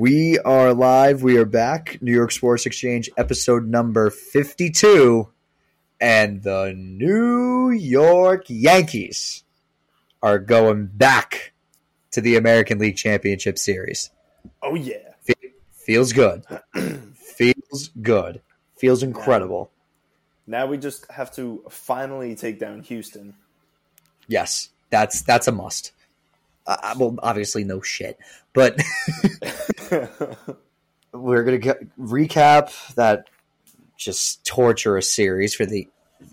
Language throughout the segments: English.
We are live. We are back. New York Sports Exchange episode number 52. And the New York Yankees are going back to the American League Championship Series. Oh yeah. Fe- feels good. feels good. Feels incredible. Now we just have to finally take down Houston. Yes, that's that's a must. Uh, well, obviously no shit, but we're gonna get, recap that just torturous series for the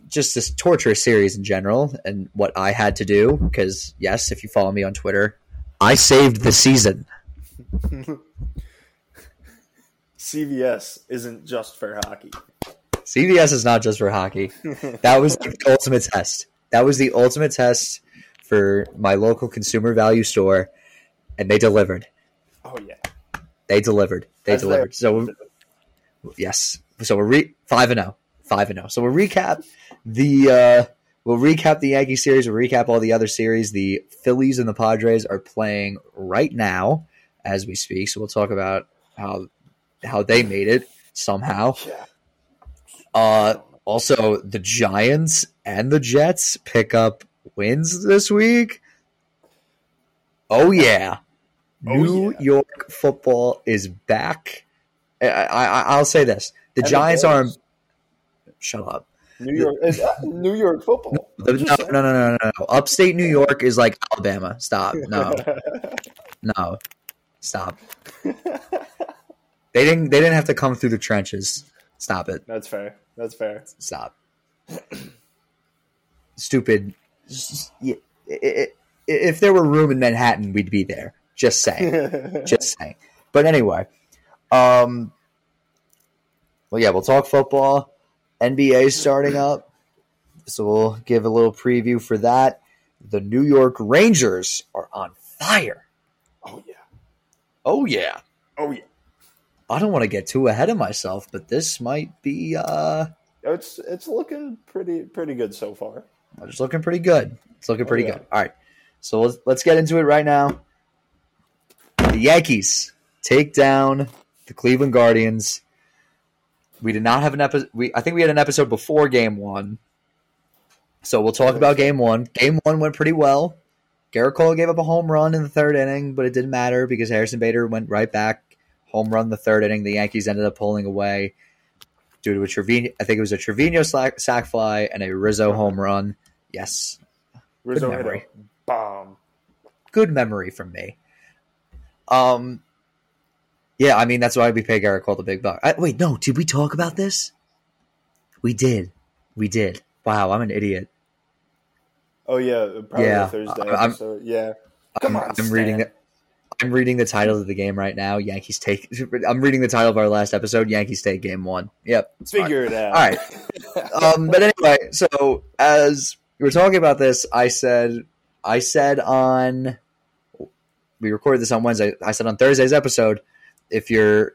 just this torturous series in general and what I had to do because yes, if you follow me on Twitter, I saved the season. CVS isn't just for hockey. CVS is not just for hockey. That was the ultimate test. That was the ultimate test for my local consumer value store, and they delivered. Oh yeah. They delivered. They That's delivered. So yes. So we're re- five and zero. Five and zero. So we'll recap the uh, we'll recap the Yankee series. We'll recap all the other series. The Phillies and the Padres are playing right now as we speak. So we'll talk about how how they made it somehow. Yeah. Uh, also, the Giants and the Jets pick up wins this week. Oh yeah, Oh, New yeah. York football is back. I, I, I'll say this: the And the Giants are. Bears. Shut up. New York is uh, New York football. The- no, no, no, no, no, no. Upstate New York is like Alabama. Stop. No, no. Stop. They didn't. They didn't have to come through the trenches. Stop it. That's fair. That's fair. Stop. Stupid. Yeah, i- i- If there were room in Manhattan, we'd be there. Just saying. Just saying. But anyway, um, well, yeah, we'll talk football. NBA starting up, so we'll give a little preview for that. The New York Rangers are on fire. oh yeah. Oh yeah. Oh yeah. I don't want to get too ahead of myself, but this might be uh It's it's looking pretty pretty good so far. It's looking pretty good. It's looking Oh, pretty yeah. good. All right. So let's, let's get into it right now. The Yankees take down the Cleveland Guardians. We did not have an episode. We I think we had an episode before Game One. So we'll talk about Game One. Game One went pretty well. Gerrit Cole gave up a home run in the third inning, but it didn't matter because Harrison Bader went right back. Home run the third inning. The Yankees ended up pulling away due to a Trevino. I think it was a Trevino slack, sac fly and a Rizzo home run. Yes, Rizzo hit memory. bomb. good memory from me. Um, yeah, I mean that's why we pay Gerrit Cole the big buck. I, wait, no, did we talk about this? We did, we did. Wow, I'm an idiot. Oh yeah, probably Yeah, Thursday I'm-. Yeah. Come I'm, on, I'm Stan. reading it. I'm reading the title of the game right now. Yankees take. I'm reading the title of our last episode. Yankees take game one. Yep. Figure it out. All right. um, but anyway, so as we were talking about this, I said, I said on, we recorded this on Wednesday. I said on Thursday's episode, if you're,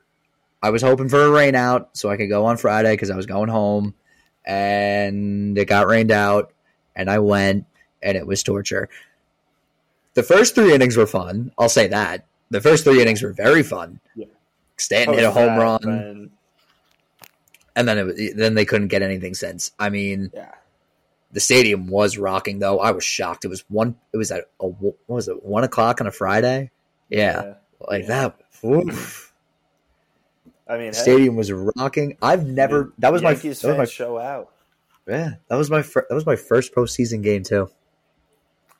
I was hoping for a rain out so I could go on Friday because I was going home, and it got rained out, and I went, and it was torture. The first three innings were fun. I'll say that. The first three innings were very fun. Yeah. Stanton hit a home run man. and then it, then they couldn't get anything since. I mean, Yeah. the stadium was rocking though. I was shocked. It was one. It was at a, what was it one o'clock on a Friday? Yeah, like Yeah. that. oof. I mean, The hey, stadium was rocking. I've never. That was my. That was my. show out. Yeah, that was my. Fir- that was my first postseason game too.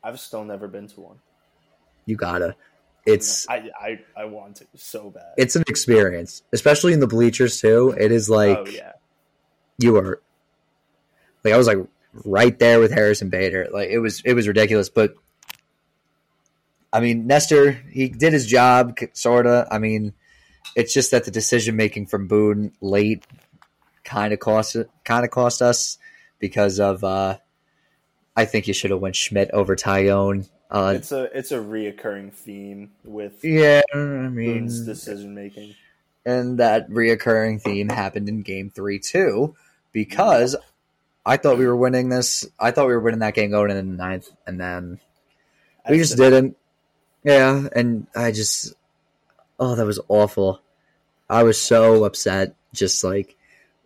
I've still never been to one. You gotta. It's I I, I want to so bad. it's an experience, especially in the bleachers too. It is like oh yeah. you are. Like I was like right there with Harrison Bader. Like it was it was ridiculous, but I mean Nestor he did his job sorta. I mean it's just that the decision making from Boone late kind of cost kind of cost us because of uh I think you should have went Schmidt over Taillon. Uh, It's a it's a reoccurring theme with yeah, I mean, decision making. and that reoccurring theme happened in game three too because I thought we were winning this. I thought we were winning that game going into the ninth, and then we just didn't. Yeah, and I just Oh, that was awful. I was so upset. Just like,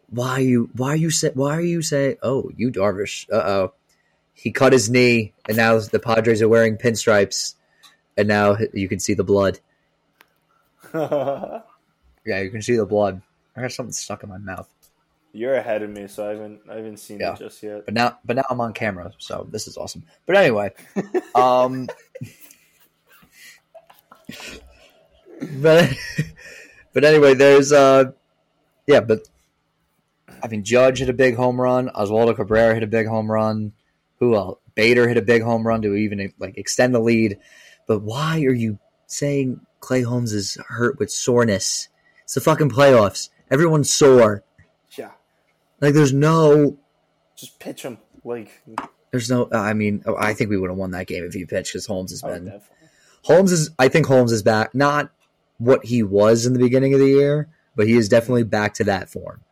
why are you? Why are you say? Why are you say? Oh, Yu Darvish. Uh oh. He cut his knee, and now the Padres are wearing pinstripes, and now you can see the blood. Yeah, you can see the blood. I got something stuck in my mouth. You're ahead of me, so I haven't I haven't seen Yeah. it just yet. But now, but now I'm on camera, so this is awesome. But anyway, um, but but anyway, there's uh, yeah, but I mean, Judge hit a big home run. Oswaldo Cabrera hit a big home run. Who else? Bader hit a big home run to even like extend the lead. But why are you saying Clay Holmes is hurt with soreness? It's the fucking playoffs. Everyone's sore. Yeah, Like, there's no just pitch him like There's no. I mean, I think we would have won that game if he pitched because Holmes has been. Holmes is. I think Holmes is back. Not what he was in the beginning of the year, but he is definitely back to that form.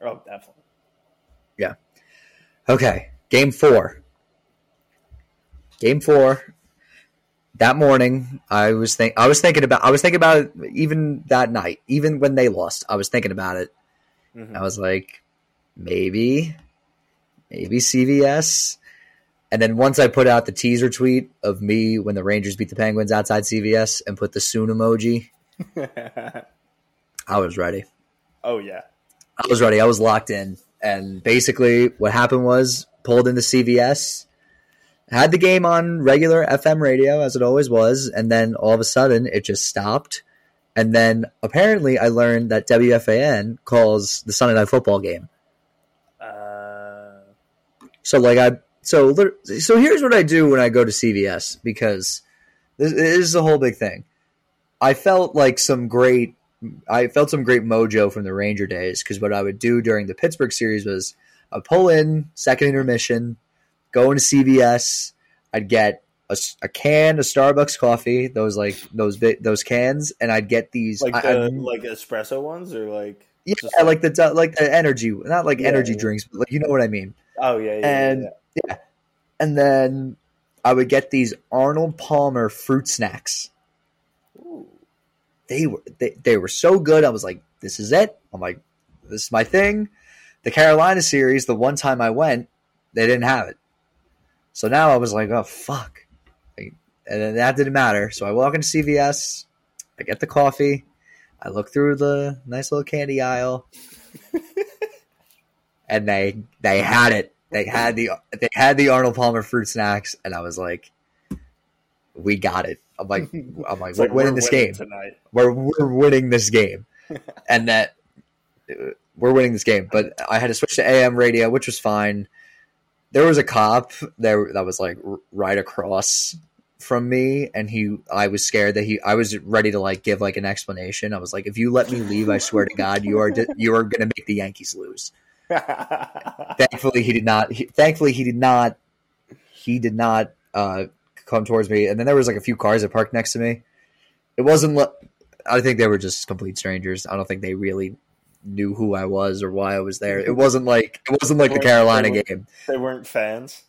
Oh, definitely. Yeah. Okay, game four. Game four. That morning, I was think. I was thinking about. I was thinking about it even that night, even when they lost. I was thinking about it. Mhm. I was like, maybe, maybe CVS. And then once I put out the teaser tweet of me when the Rangers beat the Penguins outside CVS and put the soon emoji, I was ready. oh yeah. I was ready. I was locked in. And basically, what happened was pulled into CVS, had the game on regular FM radio as it always was, and then all of a sudden it just stopped. And then apparently, I learned that WFAN calls the Sunday Night Football game. Uh, So like I so so here's what I do when I go to CVS because this, this is a whole big thing. I felt like some great I felt some great mojo from the Ranger days because what I would do during the Pittsburgh series was I'd pull in second intermission, go into CVS, I'd get a can of Starbucks coffee, those like those those cans, and I'd get these like the I- like espresso ones or like yeah, just like the like the energy, not like Yeah, energy yeah. drinks, but like you know what I mean. oh yeah yeah, and yeah. and then I would get these Arnold Palmer fruit snacks. Ooh. They were they, they were so good. I was like, this is it. I'm like, this is my thing. The Carolina series, the one time I went, they didn't have it. So now I was like, oh fuck. Like, And then that didn't matter. So I walk into CVS, I get the coffee, I look through the nice little candy aisle, and they they had it. They had the they had the Arnold Palmer fruit snacks, and I was like, we got it. I'm like, I'm like, we're like, winning we're this winning game. tonight. We're we're winning this game, and that we're winning this game. But I had to switch to AM radio, which was fine. There was a cop there that was like right across from me, and he. I was scared that he. I was ready to like give like an explanation. I was like, if you let me leave, I swear to God, you are you are gonna make the Yankees lose. thankfully he did not he, thankfully he did not he did not uh come towards me and then there was like a few cars that parked next to me it wasn't i think they were just complete strangers i don't think they really knew who i was or why i was there it wasn't like it wasn't like the carolina they game they weren't fans.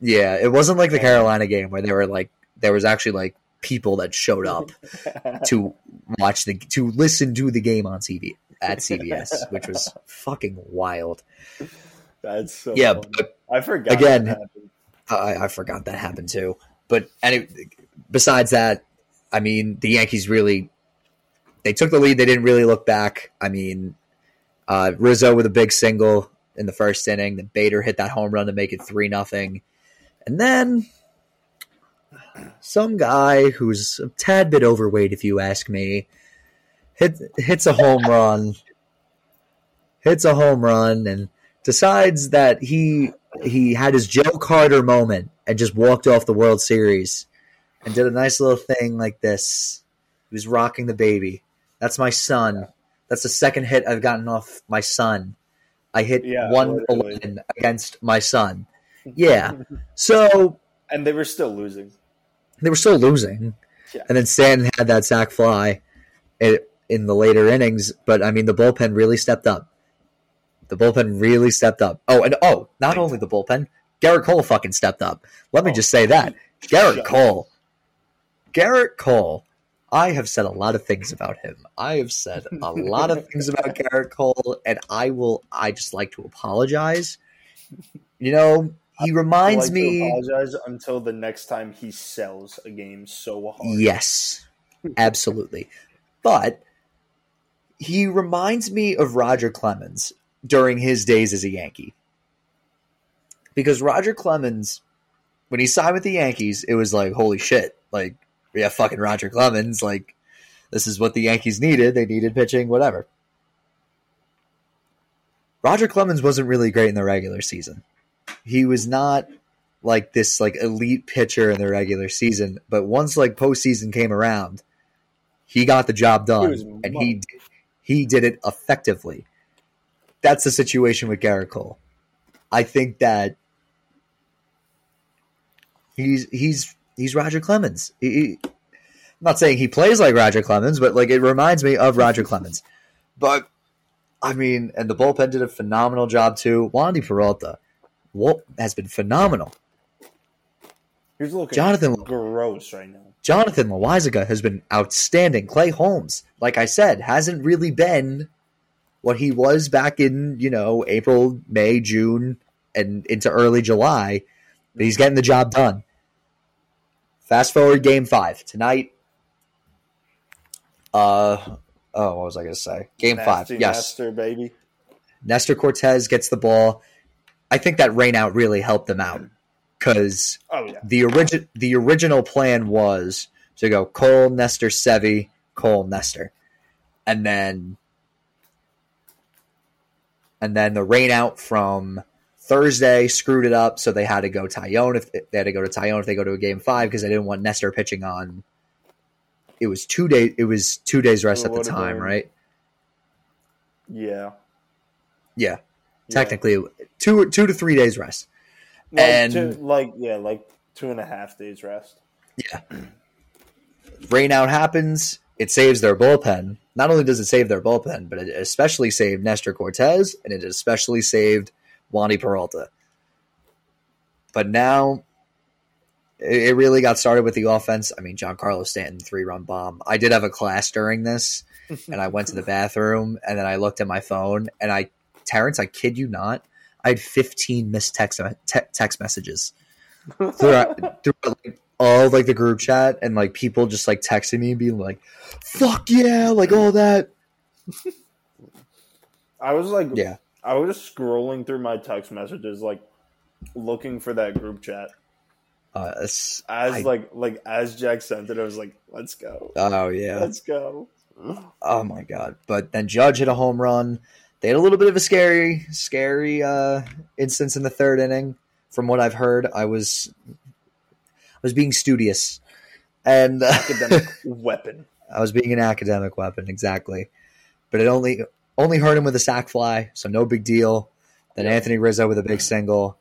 yeah it wasn't like the carolina game where they were like there was actually like people that showed up to watch the to listen to the game on tv at cvs which was fucking wild That's so yeah but I forgot Again. I, I forgot that happened too. But any, besides that, I mean, the Yankees really they took the lead. They didn't really look back. I mean, uh, Rizzo with a big single in the first inning. Then Bader hit that home run to make it three nothing, and then some guy who's a tad bit overweight, if you ask me, hit, hits a home run. Hits a home run and decides that he he had his Joe Carter moment and just walked off the World Series and did a nice little thing like this. He was rocking the baby. That's my son. That's the second hit I've gotten off my son. I hit Yeah, one eleven against my son. Yeah. So and they were still losing. they were still losing. Yeah. And then Stanton had that sack fly in, the later innings, but I mean the bullpen really stepped up. The bullpen really stepped up. Oh, and oh, not only the bullpen, Gerrit Cole fucking stepped up. Let me Oh, just say that. Gerrit Cole. Gerrit Cole. I have said a lot of things about him. I have said a lot of things about Gerrit Cole, and I will. I just like to apologize. You know, he reminds like me. to apologize until the next time he sells a game so hard. Yes, absolutely. But he reminds me of Roger Clemens during his days as a Yankee. Because Roger Clemens, when he signed with the Yankees, it was like, holy shit, like, yeah, fucking Roger Clemens, like, this is what the Yankees needed. They needed pitching, whatever. Roger Clemens wasn't really great in the regular season. He was not like this like elite pitcher in the regular season, but once like postseason came around, he got the job done, was and he he did it effectively. That's the situation with Gerrit Cole. I think that he's he's he's Roger Clemens. He, he- I'm not saying he plays like Roger Clemens, but like it reminds me of Roger Clemens. But I mean, and the bullpen did a phenomenal job too. Wandy Peralta has been phenomenal. He's looking Jonathan gross right now. Jonathan Loaisiga has been outstanding. Clay Holmes, like I said, hasn't really been what he was back in, you know, April, May, June, and into early July. But he's getting the job done. Fast forward game five. Tonight, uh oh, what was I gonna say? Game Nasty five. Yes. Nestor, baby. Nestor Cortes gets the ball. I think that rain out really helped them out because Oh yeah. the origin the original plan was to go Cole, Nestor, Sevy, Cole, Nestor, and then and then the rain out from Thursday screwed it up, so they had to go Taillon if they had to go to Taillon if they go to a game five because they didn't want Nestor pitching on. It was two days. It was two days rest at the time, been- right? Yeah. Yeah, Yeah. technically two two to three days rest. Like, and- two, like yeah, like two and a half days rest. Yeah. Rain out happens. It saves their bullpen. Not only does it save their bullpen, but it especially saved Nestor Cortes and it especially saved Wandy Peralta. But now it really got started with the offense. I mean, Giancarlo Stanton three run bomb. I did have a class during this, and I went to the bathroom and then I looked at my phone and I, Terence, I kid you not, I had fifteen missed text te- text messages throughout, throughout like, all like the group chat and like people just like texting me and being like fuck yeah like all that I was like, yeah I was scrolling through my text messages, like looking for that group chat. uh, As I- like like as Jack sent it, I was like, "Let's go, oh yeah let's go." oh my god but then judge hit a home run they had a little bit of a scary scary uh instance in the third inning from what i've heard i was i was being studious and Academic weapon. I was being an academic weapon, exactly. But it only only hurt him with a sack fly, so no big deal. Then Yeah. Anthony Rizzo with a big single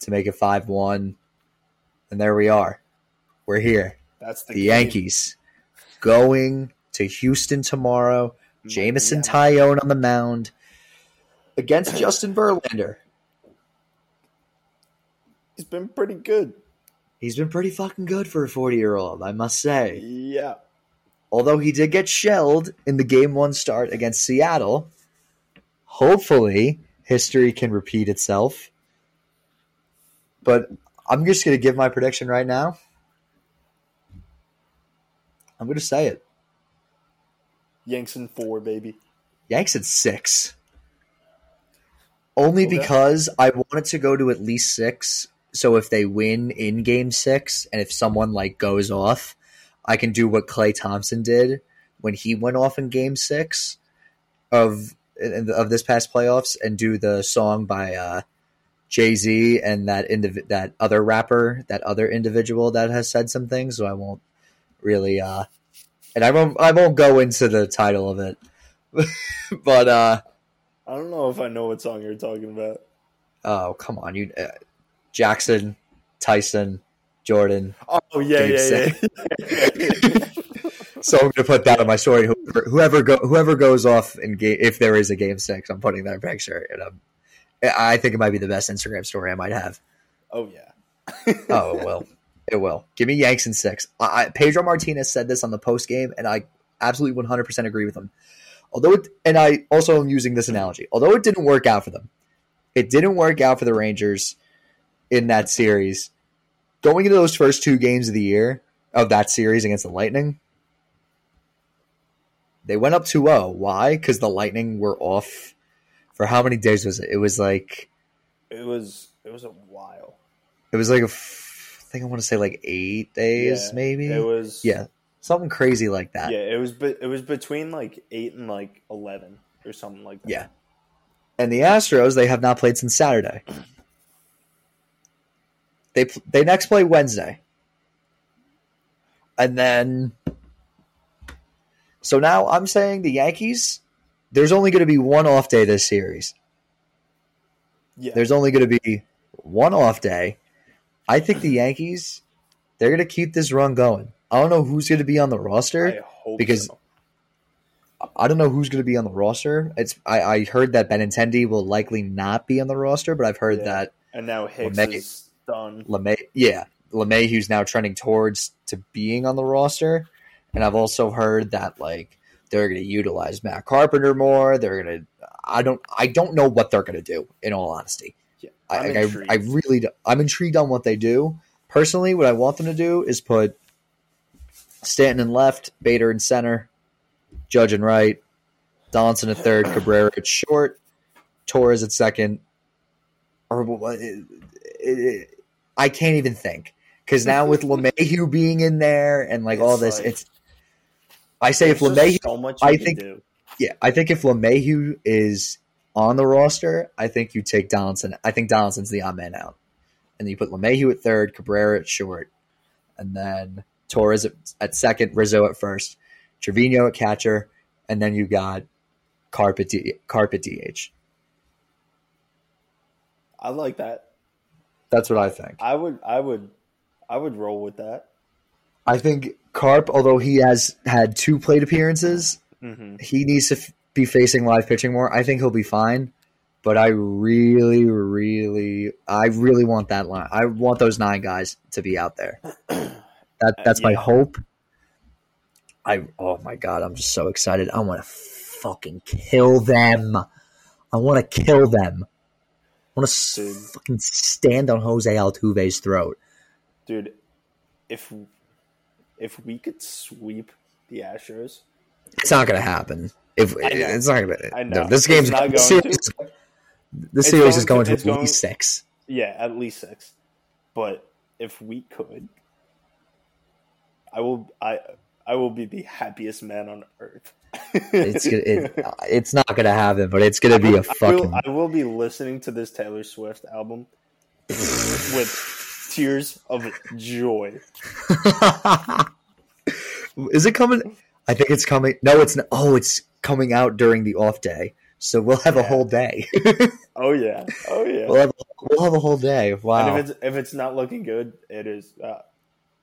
to make it five one. And there we are. We're here. That's the, The. Yankees going to Houston tomorrow. Mm-hmm. Jameson Taillon on the mound against Justin Verlander. He's been pretty good. He's been pretty fucking good for a 40 year old, I must say. Yeah. Although he did get shelled in the game one start against Seattle, hopefully history can repeat itself. But I'm just going to give my prediction right now. I'm going to say it. Yanks in four, baby. Yanks at six. Only Okay. because I want it to go to at least six. So if they win in game six, and if someone like goes off, I can do what Klay Thompson did when he went off in game six of of this past playoffs, and do the song by uh, Jay Z and that indiv- that other rapper, that other individual that has said some things. So I won't really, uh, and I won't I won't go into the title of it, but uh, I don't know if I know what song you're talking about. oh come on, you uh, Jackson, Tyson, Jordan. Oh yeah, yeah, yeah. So I'm gonna put that on my story. Whoever whoever, go, whoever goes off in game, if there is a game six, I'm putting that picture. And um, I think it might be the best Instagram story I might have. oh yeah. Oh well, It will. Give me Yanks in six. I, I, Pedro Martinez said this on the post game, and I absolutely 100% agree with him. Although, it, and I also am using this analogy. Although it didn't work out for them, it didn't work out for the Rangers in that series. Going into those first two games of the year of that series against the Lightning, they went up 2-0. Why? Because the Lightning were off for how many days was it? It was like It was it was a while. it was like a f- I think I want to say like eight days, Yeah, maybe. It was yeah, something crazy like that. Yeah, it was be- it was between like 8 and like 11 or something like that. Yeah. And the Astros, they have not played since Saturday. They they next play Wednesday, and then so now I'm saying the Yankees. There's only going to be one off day this series. Yeah. There's only going to be one off day. I think the Yankees, they're going to keep this run going. I don't know who's going to be on the roster. Because- so. I don't know who's going to be on the roster. It's I, I heard that Benintendi will likely not be on the roster, but I've heard Yeah. that And now Hicks is done. LeMay, yeah, LeMahieu's now trending towards to being on the roster, and I've also heard that like they're going to utilize Matt Carpenter more. They're going to I don't I don't know what they're going to do. In all honesty, Yeah. I, I'm I, really do- I'm intrigued on what they do. Personally, what I want them to do is put Stanton in left, Bader in center, Judge in right, Donaldson at third, Cabrera at short, Torres at second. Or it- it- I can't even think because now with LeMahieu being in there and like all this, like- it's. I say if LeMahieu so much I think- do. yeah, I think if LeMahieu is on the roster, I think you take Donaldson. I think Donaldson's the odd man out. And then you put LeMahieu at third, Cabrera at short, and then Torres at, at second, Rizzo at first, Trevino at catcher, and then you got Carpet, D, Carpet DH. I like that. That's what I think. I would I would I would roll with that. I think Carp, although he has had two plate appearances, hmm he needs to f- be facing live pitching more. I think he'll be fine, but I really, really, I really want that line. I want those nine guys to be out there. That that's my Yeah. hope. I oh my god, I'm just so excited. I want to fucking kill them. I want to kill them. I want to Dude. fucking stand on Jose Altuve's throat. Dude, if if we could sweep the Astros, It's not gonna happen. If it's not gonna, I know. no, this game's not this going series, to. this It's series going is going to- at going- least six. yeah, at least six. But if we could, I will I I will be the happiest man on earth. It's it, it's not gonna happen, but it's gonna be a fucking. will, I will be listening to this Taylor Swift album with tears of joy. Is it coming? I think it's coming. No, it's not. Oh, it's coming out during the off day, so we'll have a whole day. Oh yeah, oh yeah. we'll have we'll have a whole day. Wow. And if it's if it's not looking good, it is. Uh,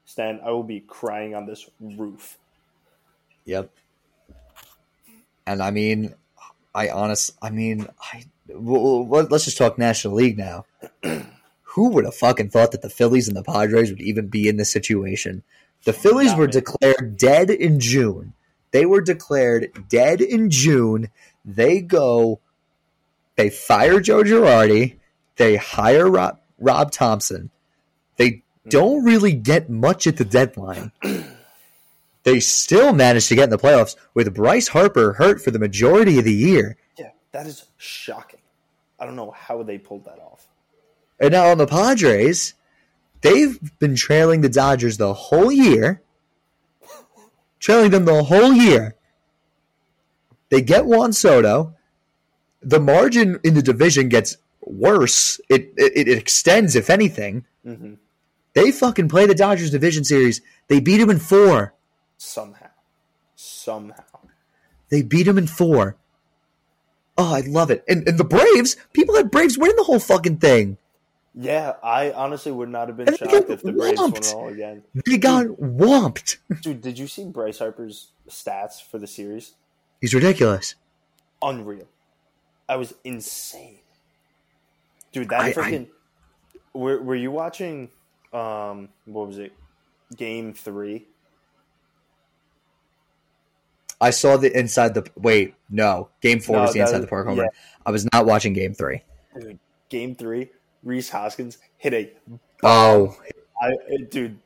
Stan, I will be crying on this roof. Yep. And I mean, I honest, I mean, I well, let's just talk National League now. Who would have fucking thought that the Phillies and the Padres would even be in this situation? The Phillies were declared dead in June. They were declared dead in June. They go, they fire Joe Girardi. They hire Rob, Rob Thomson. They mm. don't really get much at the deadline. they still managed to get in the playoffs with Bryce Harper hurt for the majority of the year. Yeah, that is shocking. I don't know how they pulled that off. And now on the Padres, they've been trailing the Dodgers the whole year. Trailing them the whole year. They get Juan Soto. The margin in the division gets worse. It it, it extends, if anything. hmm They fucking play the Dodgers division series. They beat them in four. Somehow, somehow. They beat him in four. Oh, I love it. And, and the Braves, people had Braves winning the whole fucking thing. Yeah, I honestly would not have been And shocked if the Braves won it all again. They got whomped. Dude, did you see Bryce Harper's stats for the series? He's ridiculous. Unreal. I was insane. Dude, that I- I- freaking. Were, were you watching um, what was it? Game three. I saw the inside the wait. No, game four No, was the inside was- the park home yeah. I was not watching game three. Dude, game three. Rhys Hoskins hit a Oh, I, dude,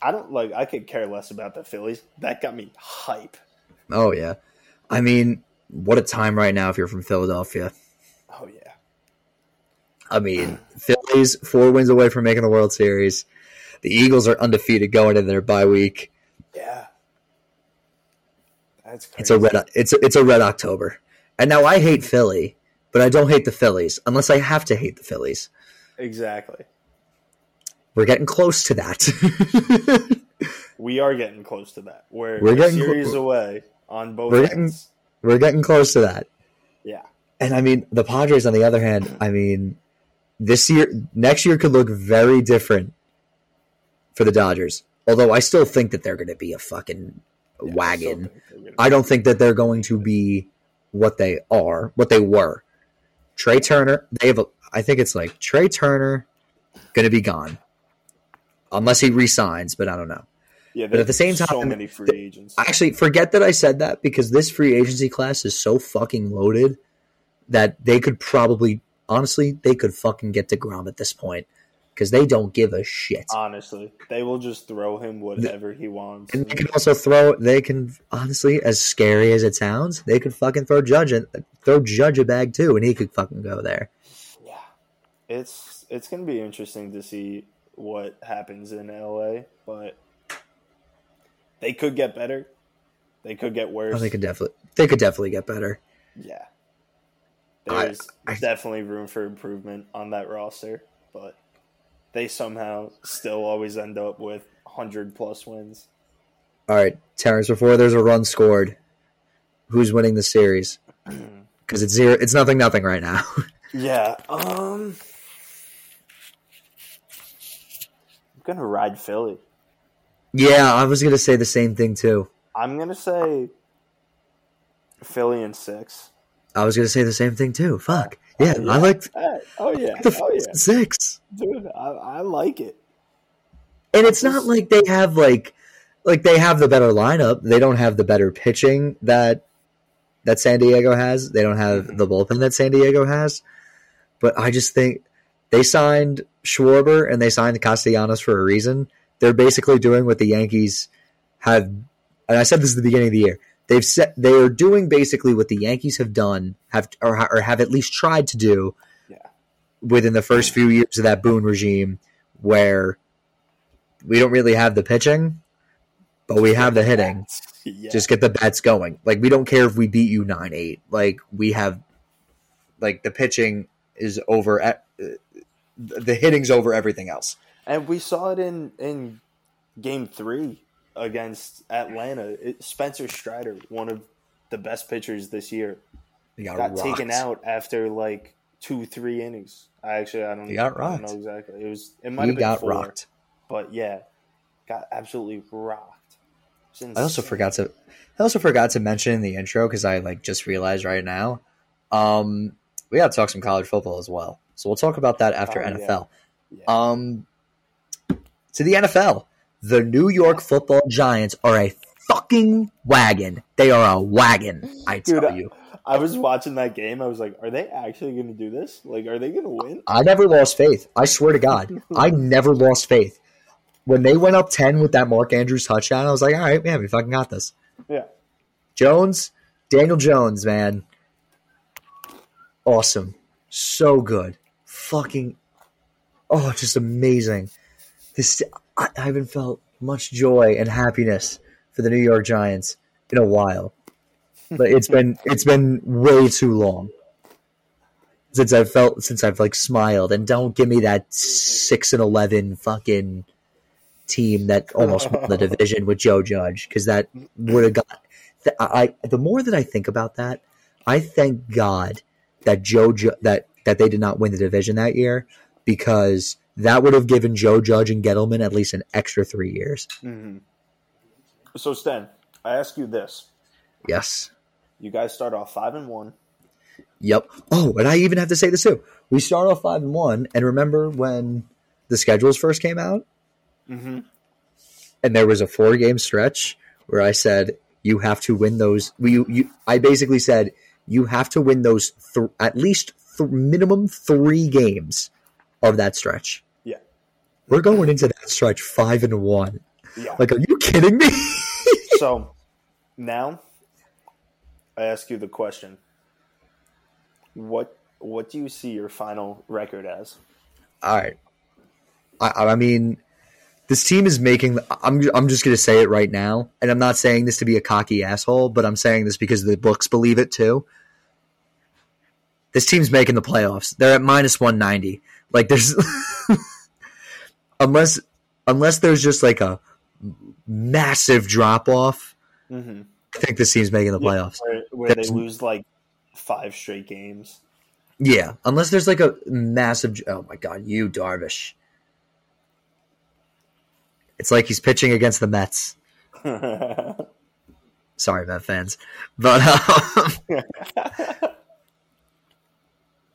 I don't like. I could care less about the Phillies. That got me hype. oh yeah. I mean, what a time right now if you're from Philadelphia. Oh yeah, I mean, Phillies four wins away from making the World Series. The Eagles are undefeated going into their bye week. yeah. That's crazy. It's a red. It's a, it's a red October. And now I hate Philly, but I don't hate the Phillies unless I have to hate the Phillies. exactly. We're getting close to that. We are getting close to that. We're, We're getting series clo- away on both We're getting- ends. We're getting close to that. Yeah, And I mean, the Padres, on the other hand, I mean, this year, next year could look very different for the Dodgers. Although I still think that they're going to be a fucking Yeah, wagon. still think they're gonna- I don't think that they're going to be what they are, what they were. Trea Turner, they have, a, I think it's like Trea Turner going to be gone, unless he resigns. But I don't know. yeah, but at the same there's so time, many free agents. Actually, forget that I said that because this free agency class is so fucking loaded that they could probably, honestly, they could fucking get deGrom at this point because they don't give a shit. Honestly, they will just throw him whatever he wants. And they can also throw. They can honestly, as scary as it sounds, they could fucking throw Judge and throw Judge a bag too, and he could fucking go there. Yeah, it's it's gonna be interesting to see what happens in LA, but they could get better. They could get worse. Oh, they could definitely, they could definitely get better. yeah, I- there's I- definitely room for improvement on that roster, but they somehow still always end up with hundred plus wins. All right, Terence. Before there's a run scored, who's winning the series? Because it's zero. It's nothing, nothing right now. yeah, um, I'm gonna ride Philly. yeah, I was gonna say the same thing too. I'm gonna say Philly in six. I was gonna say the same thing too. Fuck. Yeah, I like Hey, oh yeah, the oh yeah, six. dude, I, I like it. And it's not like they have like like they have the better lineup. They don't have the better pitching that that San Diego has. They don't have Mhm. the bullpen that San Diego has. But I just think they signed Schwarber and they signed Castellanos for a reason. They're basically doing what the Yankees have and I said this at the beginning of the year. They've set they are doing basically what the Yankees have done have or, or have at least tried to do Yeah. within the first few years of that Boone regime where we don't really have the pitching, but we have the hitting. Yeah. Just get the bats going. Like we don't care if we beat you nine eight. Like we have, like the pitching is over. At, uh, the hitting's over everything else. and we saw it in in game three against Atlanta. It, Spencer Strider, one of the best pitchers this year, He got, got taken out after like two, three innings. I actually I don't, He got I don't rocked. know exactly. It was it might He have been got four, rocked. but yeah, got absolutely rocked. I also forgot to. I also forgot to mention in the intro because I like just realized right now. Um, we got to talk some college football as well. So we'll talk about that after Oh, yeah. NFL. Yeah. Um, to the NFL, the New York Football Giants are a fucking wagon. They are a wagon. I tell Dude, you. I was watching that game. I was like, are they actually going to do this? Like, are they going to win? I never lost faith. I swear to God, I never lost faith. When they went up ten with that Mark Andrews touchdown, I was like, all right, man, we fucking got this. Yeah. Jones, Daniel Jones, man, awesome, so good, fucking, oh, just amazing. This I, haven't felt much joy and happiness for the New York Giants in a while, but it's been it's been way too long since I've felt since I've like smiled. And don't give me that six and eleven fucking team that almost won the division with Joe Judge because that would have got. th- I the more that I think about that, I thank God that Joe that that they did not win the division that year because that would have given Joe Judge and Gettleman at least an extra three years. hmm So, Stan, I ask you this: Yes. You guys start off five and one. Yep. Oh, and I even have to say this too. We start off five and one, and remember when the schedules first came out, Mm-hmm. and there was a four game stretch where I said you have to win those. You, you I basically said you have to win those th- at least th- minimum three games of that stretch. Yeah. We're going into that stretch five and one. Yeah. Like, are you kidding me? so now I ask you the question. What what do you see your final record as? All right. I, I mean, this team is making. I'm I'm just gonna say it right now, and I'm not saying this to be a cocky asshole, but I'm saying this because the books believe it too. This team's making the playoffs. They're at minus 190. Like there's unless unless there's just like a massive drop off. Mm-hmm. I think this team's making the playoffs. Where, where they lose like five straight games. Yeah, unless there's like a massive. Oh my god, Yu Darvish! It's like he's pitching against the Mets. Sorry, Met fans, but um,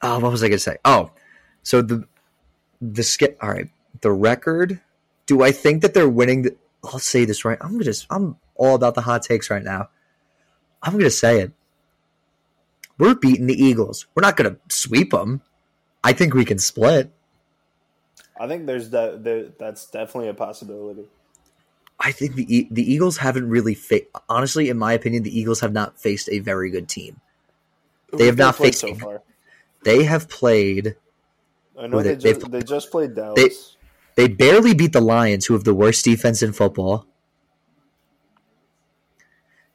oh, what was I going to say? Oh, so the the skip. All right, the record. Do I think that they're winning? The, I'll say this right. I'm gonna. I'm all about the hot takes right now. I'm gonna say it. We're beating the Eagles. We're not gonna sweep them. I think we can split. I think there's that there, that's definitely a possibility. I think the the Eagles haven't really fa- honestly, in my opinion, the Eagles have not faced a very good team. They have Who not faced so far. They have played. I know they, they- just, they just played Dallas. They barely beat the Lions, who have the worst defense in football.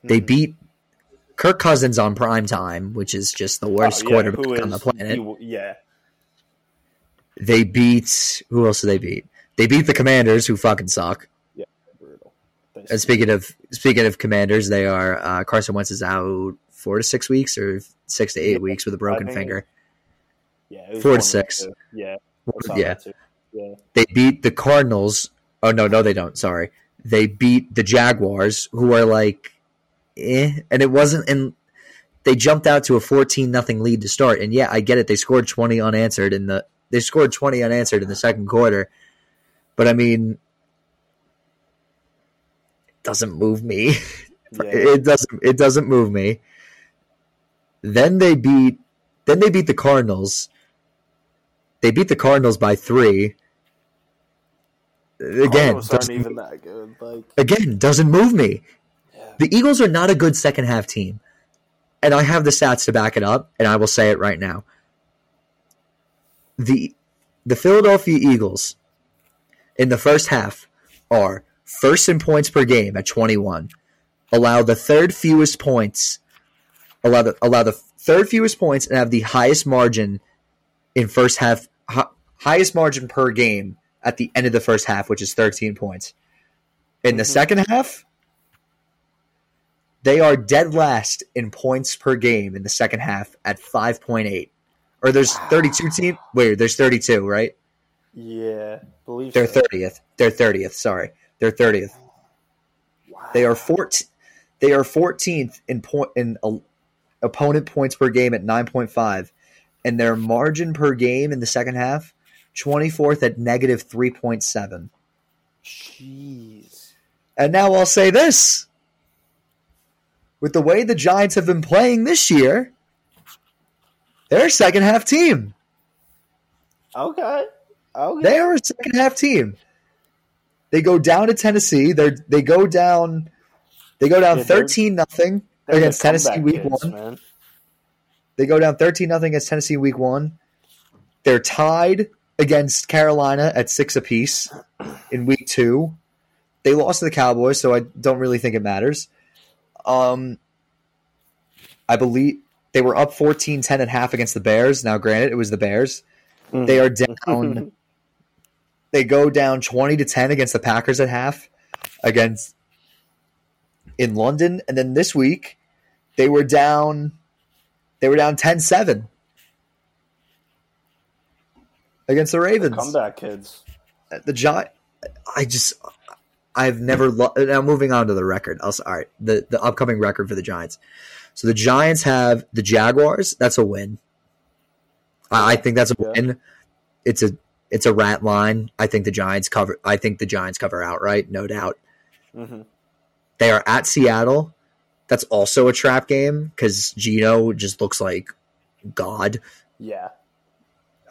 They Mhm. beat Kirk Cousins on prime time, which is just the worst Oh, yeah, quarterback who on the planet. yeah, They beat who else did they beat? They beat the Commanders, who fucking suck. Yeah, brutal. They- And speaking of speaking of Commanders, they are uh, Carson Wentz is out four to six weeks or six to eight Yeah, weeks with a broken finger. Yeah, four to one of the six. two. Yeah, Yeah, yeah. they beat the Cardinals. Oh no, no, they don't. Sorry, they beat the Jaguars, who are like, eh, and it wasn't. And they jumped out to a fourteen nothing lead to start. And yeah, I get it. They scored twenty unanswered in the. They scored twenty unanswered in the second quarter, but I mean, it doesn't move me. yeah. It doesn't. It doesn't move me. Then they beat. Then they beat the Cardinals. They beat the Cardinals by three. Again, doesn't- even that good. Like, again, doesn't move me. yeah. The Eagles are not a good second half team, and I have the stats to back it up, and I will say it right now. the The Philadelphia Eagles in the first half are first in points per game at twenty one, allow the third fewest points, allow the allow the third fewest points, and have the highest margin in first half, hi, highest margin per game at the end of the first half, which is thirteen points. In the Mhm. second half, they are dead last in points per game in the second half at 5.8. Or there's 32 team. Wait, there's 32, right? Yeah, believe They're so. 30th. They're 30th, sorry. They're 30th. Wow. They are 14 they are 14th in point in opponent points per game at 9.5 and their margin per game in the second half 24th at negative 3.7. Jeez. And now I'll say this. With the way the Giants have been playing this year, they're a second half team. Okay. Okay. They are a second half team. They go down to Tennessee. They they go down they go down Yeah, thirteen nothing against Tennessee week kids, one. Man. They go down thirteen nothing against Tennessee week one. They're tied against Carolina at six apiece in week two. They lost to the Cowboys, so I don't really think it matters. Um, I believe they were up 14-10 at half against the Bears. Now, granted, it was the Bears. They are down. they go down 20 to 10 against the Packers at half against in London. And then this week, they were down they were down 10-7 against the Ravens. comeback kids. The Giant I just I've never lo- now moving on to the record. I'll, all right, the the upcoming record for the Giants. So the Giants have the Jaguars. That's a win. I, I think that's a Yeah. win. It's a It's a rat line. I think the Giants cover. I think the Giants cover outright, no doubt. hmm They are at Seattle. That's also a trap game because Gino just looks like God, Yeah.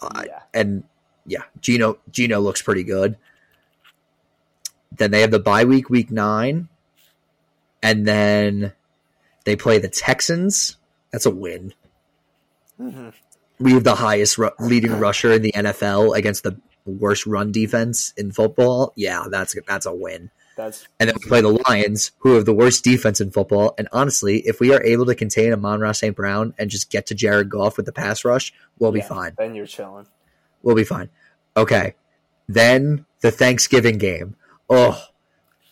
Uh, yeah. and yeah, Gino Gino looks pretty good. Then they have the bye week, week nine, and then they play the Texans. That's a win. hmm We have the highest ru- leading rusher in the NFL against the worst run defense in football. Yeah, that's that's a win. That's And then we play the Lions, who have the worst defense in football. And honestly, if we are able to contain Amon St. Brown and just get to Jared Goff with the pass rush, we'll be fine. Then you're chilling. We'll be fine. Okay. Then the Thanksgiving game. Oh,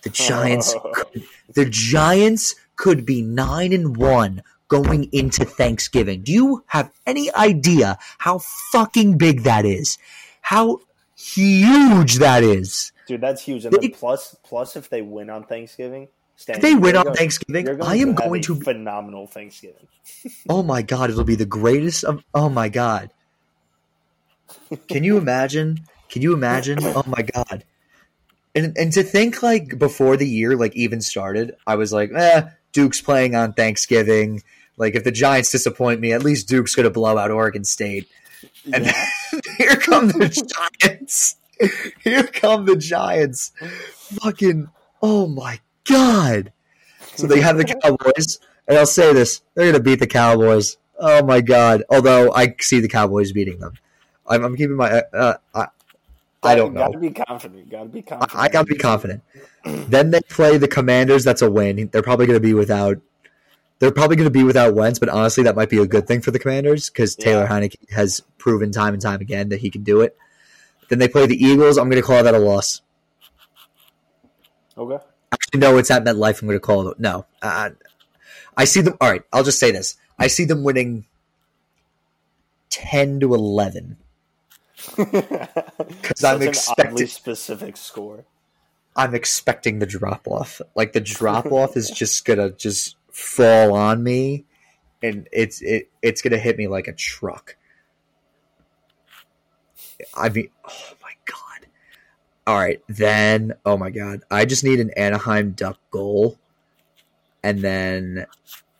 the Giants. could, the Giants could be nine and one going into Thanksgiving. Do you have any idea how fucking big that is? How huge that is? Dude, that's huge. And They- then plus, plus if they win on Thanksgiving, Stan, If they win on going- Thanksgiving, I am going to. phenomenal Thanksgiving. Oh my god, it'll be the greatest of. Oh my god. Can you imagine? Can you imagine? Oh my god. And and to think like before the year like even started, I was like, eh, Duke's playing on Thanksgiving. Like if the Giants disappoint me, at least Duke's gonna blow out Oregon State. And Yeah. here come the Giants. Here come the Giants. Fucking oh my god. So they have the Cowboys, and I'll say this: they're going to beat the Cowboys. Oh my god! Although I see the Cowboys beating them, I'm, I'm keeping my. Uh, I, I don't know. Gotta be confident. Gotta be confident. I, I got to be confident. then they play the Commanders. That's a win. They're probably going to be without. They're probably going to be without Wentz, but honestly, that might be a good thing for the Commanders because Taylor Yeah. Heinicke has proven time and time again that he can do it. Then they play the Eagles. I'm going to call that a loss. Okay. Actually, no, it's at MetLife. I'm going to call it. No, uh, I see them. All right, I'll just say this: I see them winning ten to eleven. Because I'm expecting- specific score. I'm expecting the drop off. Like the drop off is just gonna just fall on me, and it's it it's gonna hit me like a truck. I mean, oh my god! All right, then oh my god, I just need an Anaheim Duck goal, and then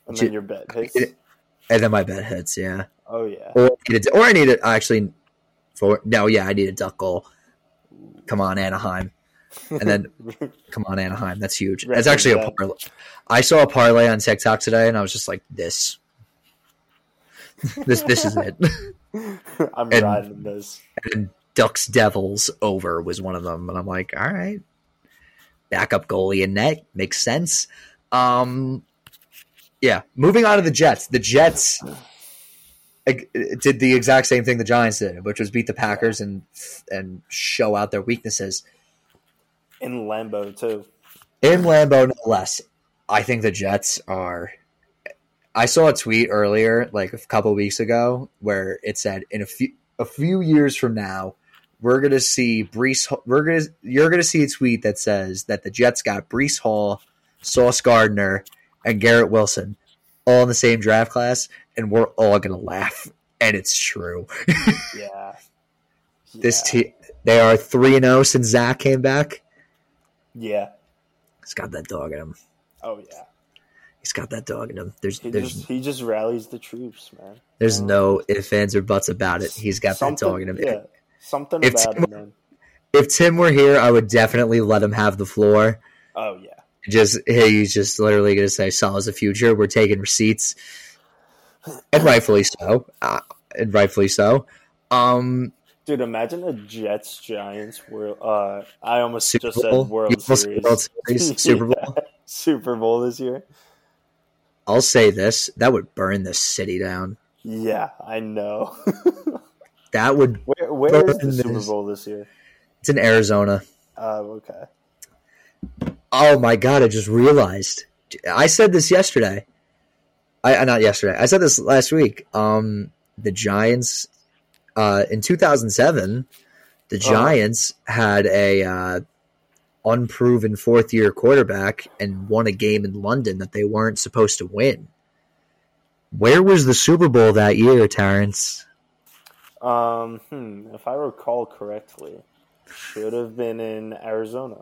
And then your bet hits. it- and then my bet hits. Yeah. Oh yeah. or I need a, or I need it actually for no, yeah, I need a duck goal. Come on, Anaheim, and then come on, Anaheim. That's huge. That's actually a parlay. I saw a parlay on TikTok today, and I was just like, this, this, this is it. I'm And- riding this. and Ducks Devils over was one of them, and I'm like, all right, backup goalie in net makes sense. Um, yeah, moving on to the Jets. The Jets did the exact same thing the Giants did, which was beat the Packers and and show out their weaknesses In Lambeau too. in Lambeau, no less. I think the Jets are. I saw a tweet earlier, like a couple weeks ago, where it said in a few a few years from now, we're gonna see Breece. We're gonna you're gonna see a tweet that says that the Jets got Breece Hall, Sauce Gardner, and Garrett Wilson all in the same draft class, and we're all gonna laugh. And it's true. Yeah. This yeah. team, they are three and zero since Zach came back. Yeah. He's got that dog in him. Oh yeah. He's got that dog in him. There's He there's just he just rallies the troops, man. There's Um, no ifs, ands, or buts about it. He's got that dog in him. Yeah. Something If about Tim- him, man. If Tim were here, I would definitely let him have the floor. Oh yeah. Just he's just literally going to say, "Salah's the future." We're taking receipts, and rightfully so. Uh, and rightfully so. Um, Dude, imagine a Jets Giants World. Uh, I almost Super just Bowl, said World Series. World Series, Super Bowl. Yeah, Super Bowl this year. I'll say this: that would burn this city down. Yeah, I know. That would. where where is the Super. Bowl this year? It's in Arizona. Oh, okay. Oh my god! I just realized. I said this yesterday. I uh, not yesterday. I said this last week. Um, the Giants, uh, in 2007, the Uh-huh. Giants had a uh, unproven fourth year quarterback and won a game in London that they weren't supposed to win. Where was the Super Bowl that year, Terrence? Um, hmm, if I recall correctly, should have been in Arizona.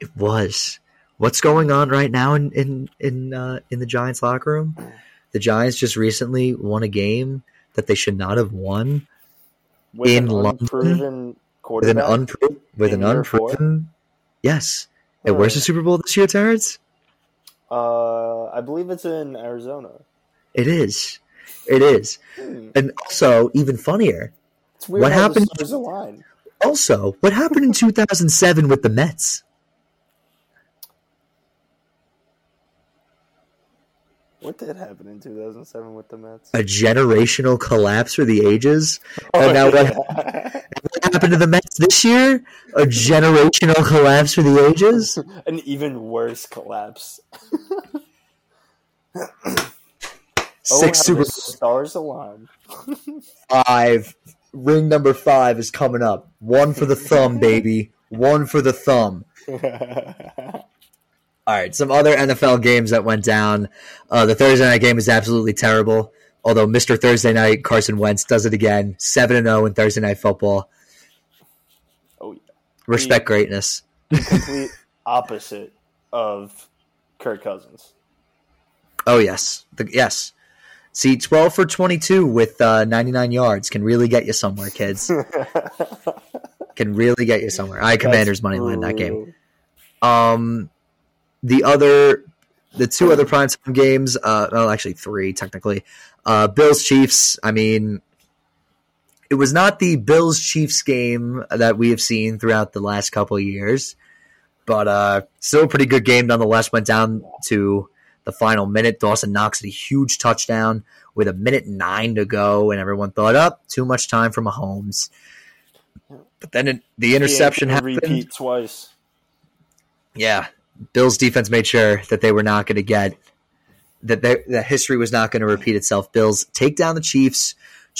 It was. What's going on right now in in in uh, in the Giants locker room? The Giants just recently won a game that they should not have won With In an London? unproven with an quarterback. unproven with an unproven. Yes. And where's the Super Bowl this year, Terrence? Uh, I believe it's in Arizona. It is. It is. Hmm, And also, even funnier, It's weird What happened- the stars align. also, what happened in 2007 with the Mets? What did happen in 2007 with the Mets? A generational collapse for the ages. And now yeah. what happened to the Mets this year? A generational collapse for the ages? An even worse collapse. Six oh, Super stars five. Ring number five is coming up. One for the thumb, baby. One for the thumb. All right, some other NFL games that went down. Uh, the Thursday night game is absolutely terrible. Although Mr. Thursday night, Carson Wentz does it again, seven and zero in Thursday night football. Respect greatness. The complete opposite of Kirk Cousins. Oh yes, the, yes. See, twelve for twenty-two with uh, ninety-nine yards can really get you somewhere, kids. can really get you somewhere. I Commanders money line that game. Um, the other, the two other primetime games, uh, well, actually three technically. Uh, Bills Chiefs. I mean, it was not the Bills Chiefs game that we have seen throughout the last couple of years, but uh, still a pretty good game nonetheless. Went down to the final minute. Dawson Knox had a huge touchdown with a minute nine to go, and everyone thought, up too much time for Mahomes. But then it, the interception happened. Repeat twice. Yeah, Bills defense made sure that they were not going to get that they, that history was not going to repeat itself. Bills take down the Chiefs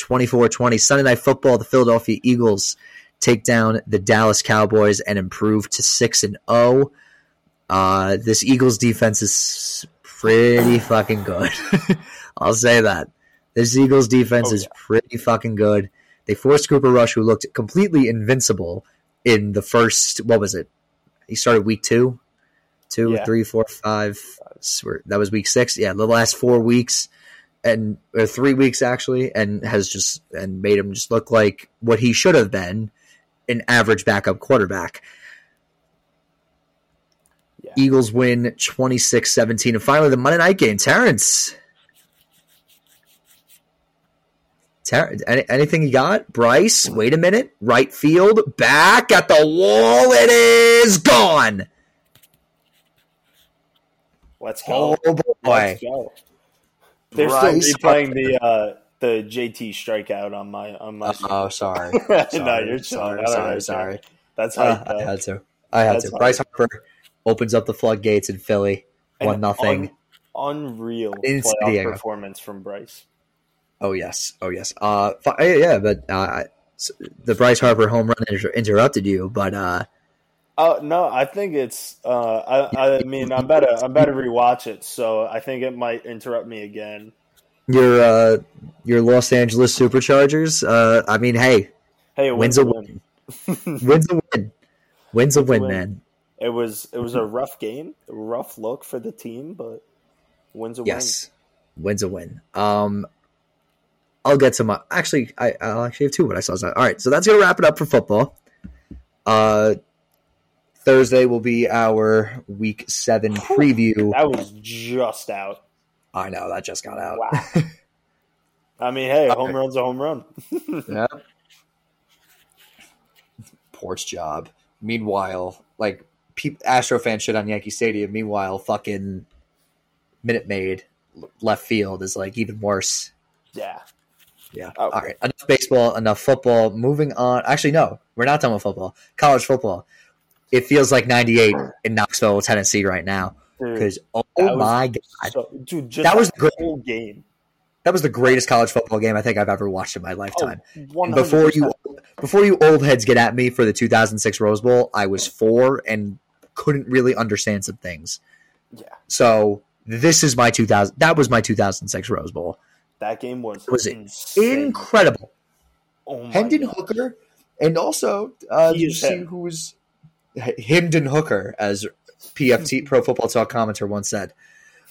24-20. Sunday night football, the Philadelphia Eagles take down the Dallas Cowboys and improve to 6 and 0. Uh, this Eagles defense is pretty fucking good. I'll say that. This Eagles defense Oh, is pretty fucking good. They forced Cooper Rush, who looked completely invincible in the first, what was it? He started week two, two, Yeah. three, four, five. That was week six. Yeah, the last four weeks and or three weeks actually, and has just and made him just look like what he should have been, an average backup quarterback. Yeah. Eagles win 26-17. And finally, the Monday night game. Terrence. Ter- any, anything you got? Bryce, wait a minute. Right field, back at the wall. It is gone. Let's go. Oh, boy. Let's go. They're still replaying the uh, the JT strikeout on my on my. Oh, sorry. no, you're sorry. Sorry, sorry. That's Uh. I had to. I had That's to. Bryce Harper opens up the floodgates in Philly. One An nothing. un- unreal In playoff performance from Bryce. Oh yes, oh yes. Uh, yeah, yeah, but uh, the Bryce Harper home run inter- interrupted you, but uh, Oh no, I think it's. Uh, I I mean, I'm about to I'm about to rewatch it, so I think it might interrupt me again. your uh, your Los Angeles Superchargers. Uh, I mean, hey, Hey, wins wins a win. win. Wins a win. Wins a win, win. man. It was it was a rough game, a rough look for the team, but wins a win. Yes, wins a win. Um, I'll get to my. Actually, I I'll actually have two. What I saw. All right, so that's gonna wrap it up for football. Uh, Thursday will be our Week Seven preview. That was just out. I know that just got out. Wow. I mean, hey, home Okay. run's a home run. Yeah. Porch job. Meanwhile, like peop Astro fan shit on Yankee Stadium. Meanwhile, fucking Minute Maid left field is like even worse. yeah. Yeah. Oh. All right. Enough baseball. Enough football. Moving on. Actually, no, we're not done with football. College football. It feels like '98 in Knoxville, Tennessee, right now. Because oh That was my god, so, dude, just That was the whole game. that was the greatest college football game I think I've ever watched in my Oh, lifetime. 100%. before you before you old heads get at me for the 2006 Rose Bowl, I was four and couldn't really understand some things. yeah, So this is my 2000. That was my 2006 Rose Bowl. that game was, Was insane. Incredible, Oh my Hendon God. Hooker, and also uh, you see who was Himden Hooker, as PFT Pro Football Talk commenter once said,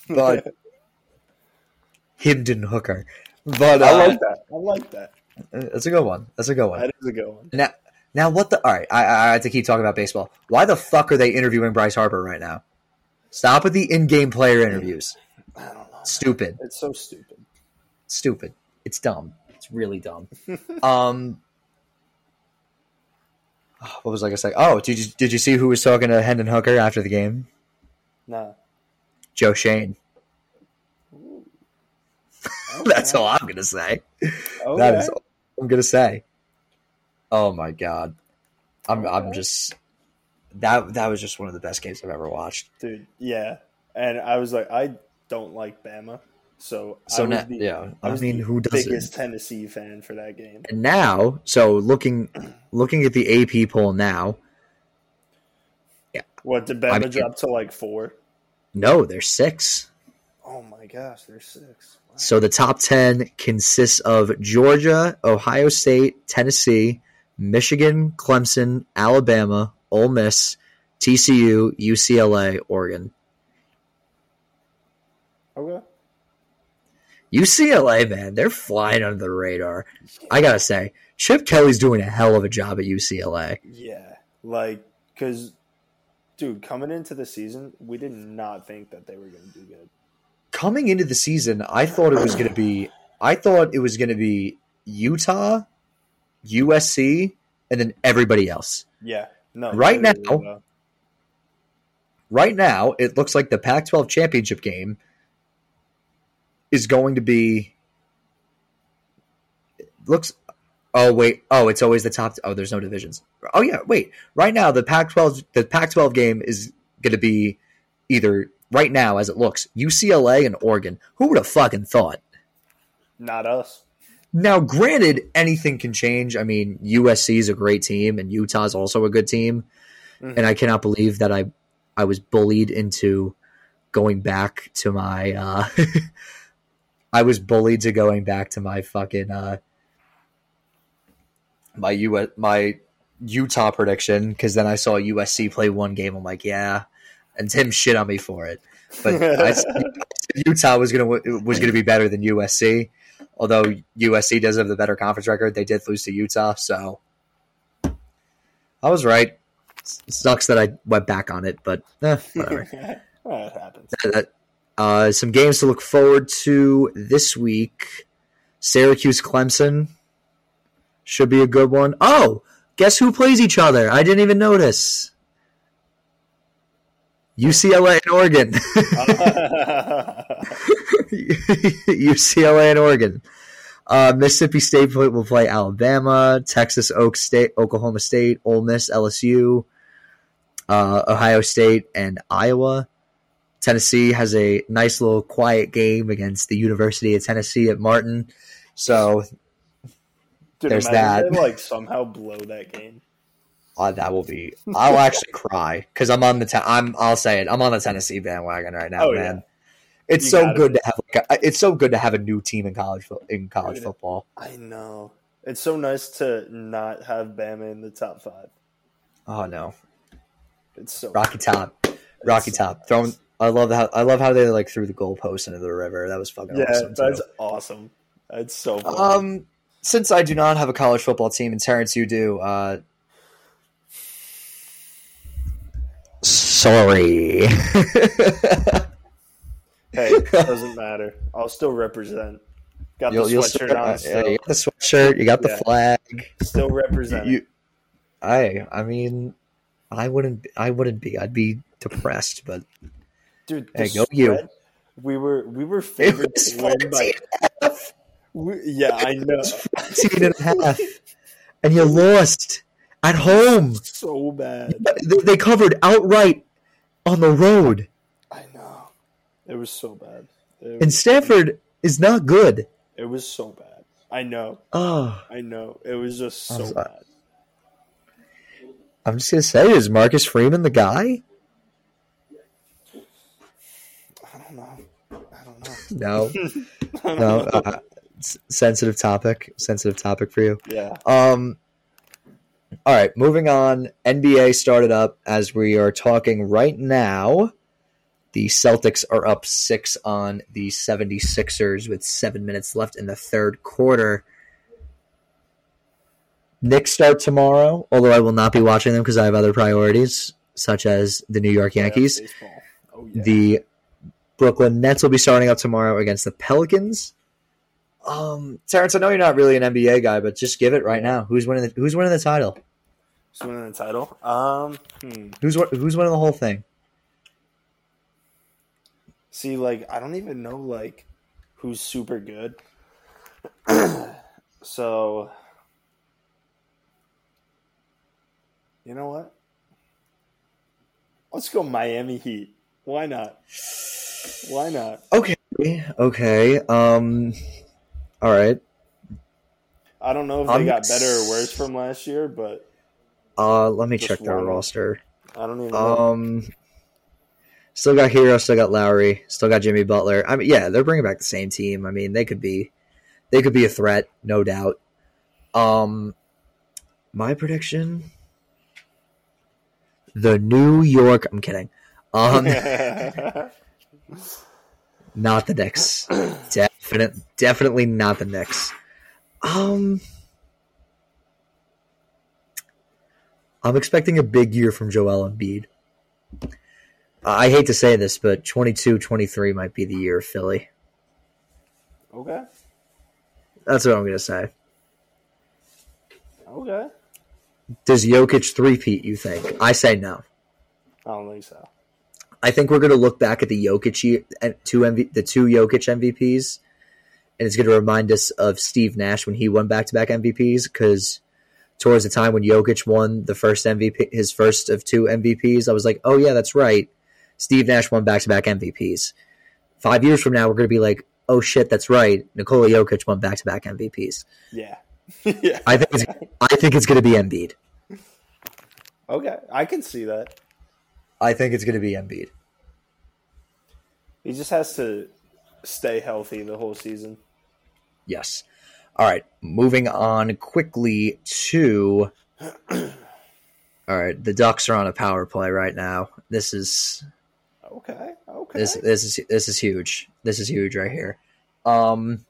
but Himden Hooker. But uh, I like that. I like that. that's a good one. That's a good one. That is a good one. Now, now what the? All right, I, I have to keep talking about baseball. Why the fuck are they interviewing Bryce Harper right now? Stop with the in-game player interviews. I don't know. Stupid, It's so stupid. stupid. It's dumb. It's really dumb. um, what was I gonna say? Oh, did you did you see who was talking to Hendon Hooker after the game? No. Joe Shane. Ooh. That's all I'm gonna say. Okay. That is all I'm gonna say. Oh my god, I'm I'm just that that was just one of the best games I've ever watched. dude. Yeah, and I was like, I don't like Bama, so So I was now, the, yeah, I I, was mean, the who doesn't? biggest Tennessee fan for that game. And now, so looking looking at the AP poll now, yeah. What did Bama I mean- drop to like four? no, there's six. Oh my gosh, there's six. Wow. So the top ten consists of Georgia, Ohio State, Tennessee, Michigan, Clemson, Alabama, Ole Miss, TCU, UCLA, Oregon. Okay. UCLA, man, they're flying under the radar. I gotta say, Chip Kelly's doing a hell of a job at UCLA. Yeah, like because, dude, coming into the season, we did not think that they were going to do good. Coming into the season, I thought it was gonna be, I thought it was gonna be Utah, USC, and then everybody else. Yeah, no. Right now- Right now, it looks like the Pac-12 championship game is going to be. Looks. Oh wait. Oh, it's always the top. Oh, there's no divisions. Oh yeah. Wait. Right now, the Pac-12 the Pac-12 game is going to be either right now as it looks UCLA and Oregon. Who would have fucking thought? not us. Now, granted, anything can change. I mean, USC is a great team, and Utah's also a good team. Mhm. And I cannot believe that I I was bullied into going back to my. Uh, I was bullied to going back to my fucking uh, my U my Utah prediction because then I saw USC play one game. I'm like, yeah, and Tim shit on me for it. But I Utah was gonna was gonna be better than USC. Although USC does have the better conference record, they did lose to Utah, so I was right. Sucks that I went back on it, but eh, whatever. well, it happens. That- uh, some games to look forward to this week: Syracuse, Clemson should be a good one. Oh, guess who plays each other? I didn't even notice. UCLA and Oregon. UCLA and Oregon. Uh, Mississippi State will play Alabama, Texas, Oak State, Oklahoma State, Ole Miss, LSU, uh, Ohio State, and Iowa. Tennessee has a nice little quiet game against the University of Tennessee at Martin. So Dude, There's that. They, like somehow blow that game. uh, that will be. I'll actually cry because I'm on the. Te- I'm. I'll say it. I'm on the Tennessee bandwagon right now, Oh, man. yeah. It's You so good be. to have. Like a, it's so good to have a new team in college fo- in college Dude. football. I know. It's so nice to not have Bama in the top five. Oh no, It's so Rocky Top, Rocky so Top, throwing. I love how I love how they like threw the goalpost into the river. That was fucking Yeah, awesome. too. that's awesome. That's so fun. Um, since I do not have a college football team, and Terrence, you do. Uh, sorry. hey, doesn't matter. I'll still represent. Got the You'll- sweatshirt you'll- on uh, you got the sweatshirt. You got the Yeah. flag. Still representing. You, I, I mean, I wouldn't. I wouldn't be. I'd be depressed. But Dude, Hey, go you. We were we were favored to win by. 14 and a half. We, yeah, I know. 14 and a half, and you lost at home. So bad. They, they covered outright on the road, I know. It was so bad. It, and Stanford is not good. it was so bad. I know. Oh. I know. It was just I'm so bad. I'm just gonna say, is Marcus Freeman the guy? I don't know. I don't know. No, don't no. know. Uh, sensitive topic. Sensitive topic for you. Yeah. Um. All right, moving on. NBA started up as we are talking right now. The Celtics are up six on the 76ers with seven minutes left in the third quarter. Knicks start tomorrow, although I will not be watching them because I have other priorities, such as the New York Yankees. Yeah. Oh yeah. The Brooklyn Nets will be starting up tomorrow against the Pelicans. Um, Terrence, I know you're not really an NBA guy, but just give it right now. Who's winning? The, who's winning the title? Who's winning the title? Um. Hmm. Who's who's winning the whole thing? See, like I don't even know like who's super good. so you know what? Let's go Miami Heat. Why not? Why not? Okay, okay. Um, all right. I don't know if they got better or worse from last year, but Uh, let me check their roster. I don't even know. Um, still got Herro, still got Lowry, still got Jimmy Butler. I mean, yeah, they're bringing back the same team. I mean, they could be, they could be a threat, no doubt. Um, my prediction: the New York. I'm kidding. Um, not the Knicks. Definite, definitely not the Knicks. Um, I'm expecting a big year from Joel Embiid. I hate to say this, but 22 23 might be the year of Philly. okay. That's what I'm going to say. Okay. Does Jokic three-peat, you think? I say no. I don't think so. I think we're going to look back at the Jokic two MV, the two Jokic MVPs, and it's going to remind us of Steve Nash when he won back-to-back MVPs because towards the time when Jokic won the first MVP, his first of two MVPs, I was like, oh yeah, that's right. Steve Nash won back-to-back MVPs. Five years from now, we're going to be like, oh shit, that's right. Nikola Jokic won back-to-back MVPs. Yeah. yeah. I think it's, I think it's going to be Embiid. Okay. I can see that. I think it's going to be Embiid. He just has to stay healthy the whole season. Yes. All right. Moving on quickly to. All right. The Ducks are on a power play right now. This is Okay. Okay. this this is this is huge. This is huge right here. Um.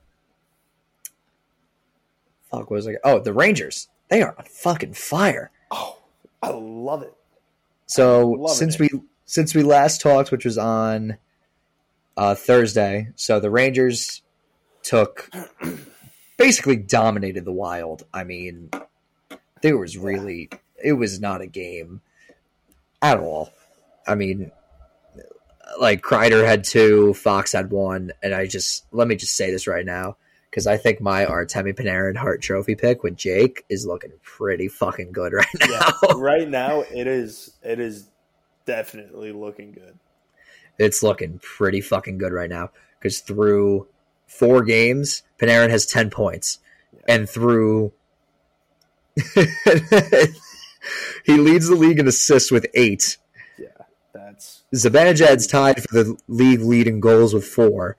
Fuck. What was I? Oh, the Rangers. They are on fucking fire. oh, I love it. So since it. we since we last talked, which was on uh, Thursday, so the Rangers took basically dominated the Wild. I mean, there was really it was not a game at all. I mean, like Kreider had two, Fox had one, and I just let me just say this right now because I think my Artemi Panarin Hart Trophy pick with Jake is looking pretty fucking good right now. Yeah. right now, it is. It is definitely looking good. it's looking pretty fucking good right now because through four games, Panarin has ten points, and through he leads the league in assists with eight. Yeah, that's Zibanejad's tied for the league lead in goals with four.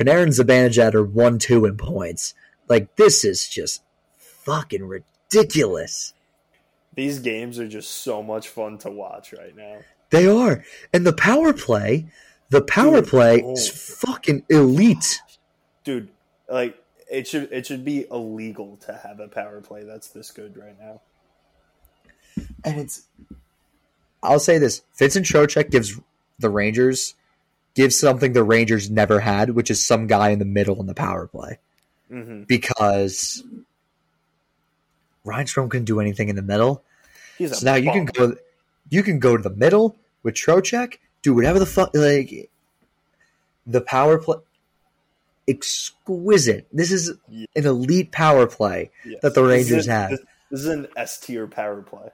Panarin and Zibanejad are one two in points. Like this is just fucking ridiculous. these games are just so much fun to watch right now. They are, and the power play, the power Dude, play oh. is fucking elite. Dude, like it should it should be illegal to have a power play that's this good right now. and it's I'll say this: Vincent Trocheck gives the Rangers gives something the Rangers never had, which is some guy in the middle in the power play hmm because Ryan Strome couldn't do anything in the middle. He's So now you can go you can go to the middle with Trocheck, do whatever the fuck like the power play exquisite. This is Yeah. an elite power play. Yes. that the This Rangers is- have. This, this is an S tier power play.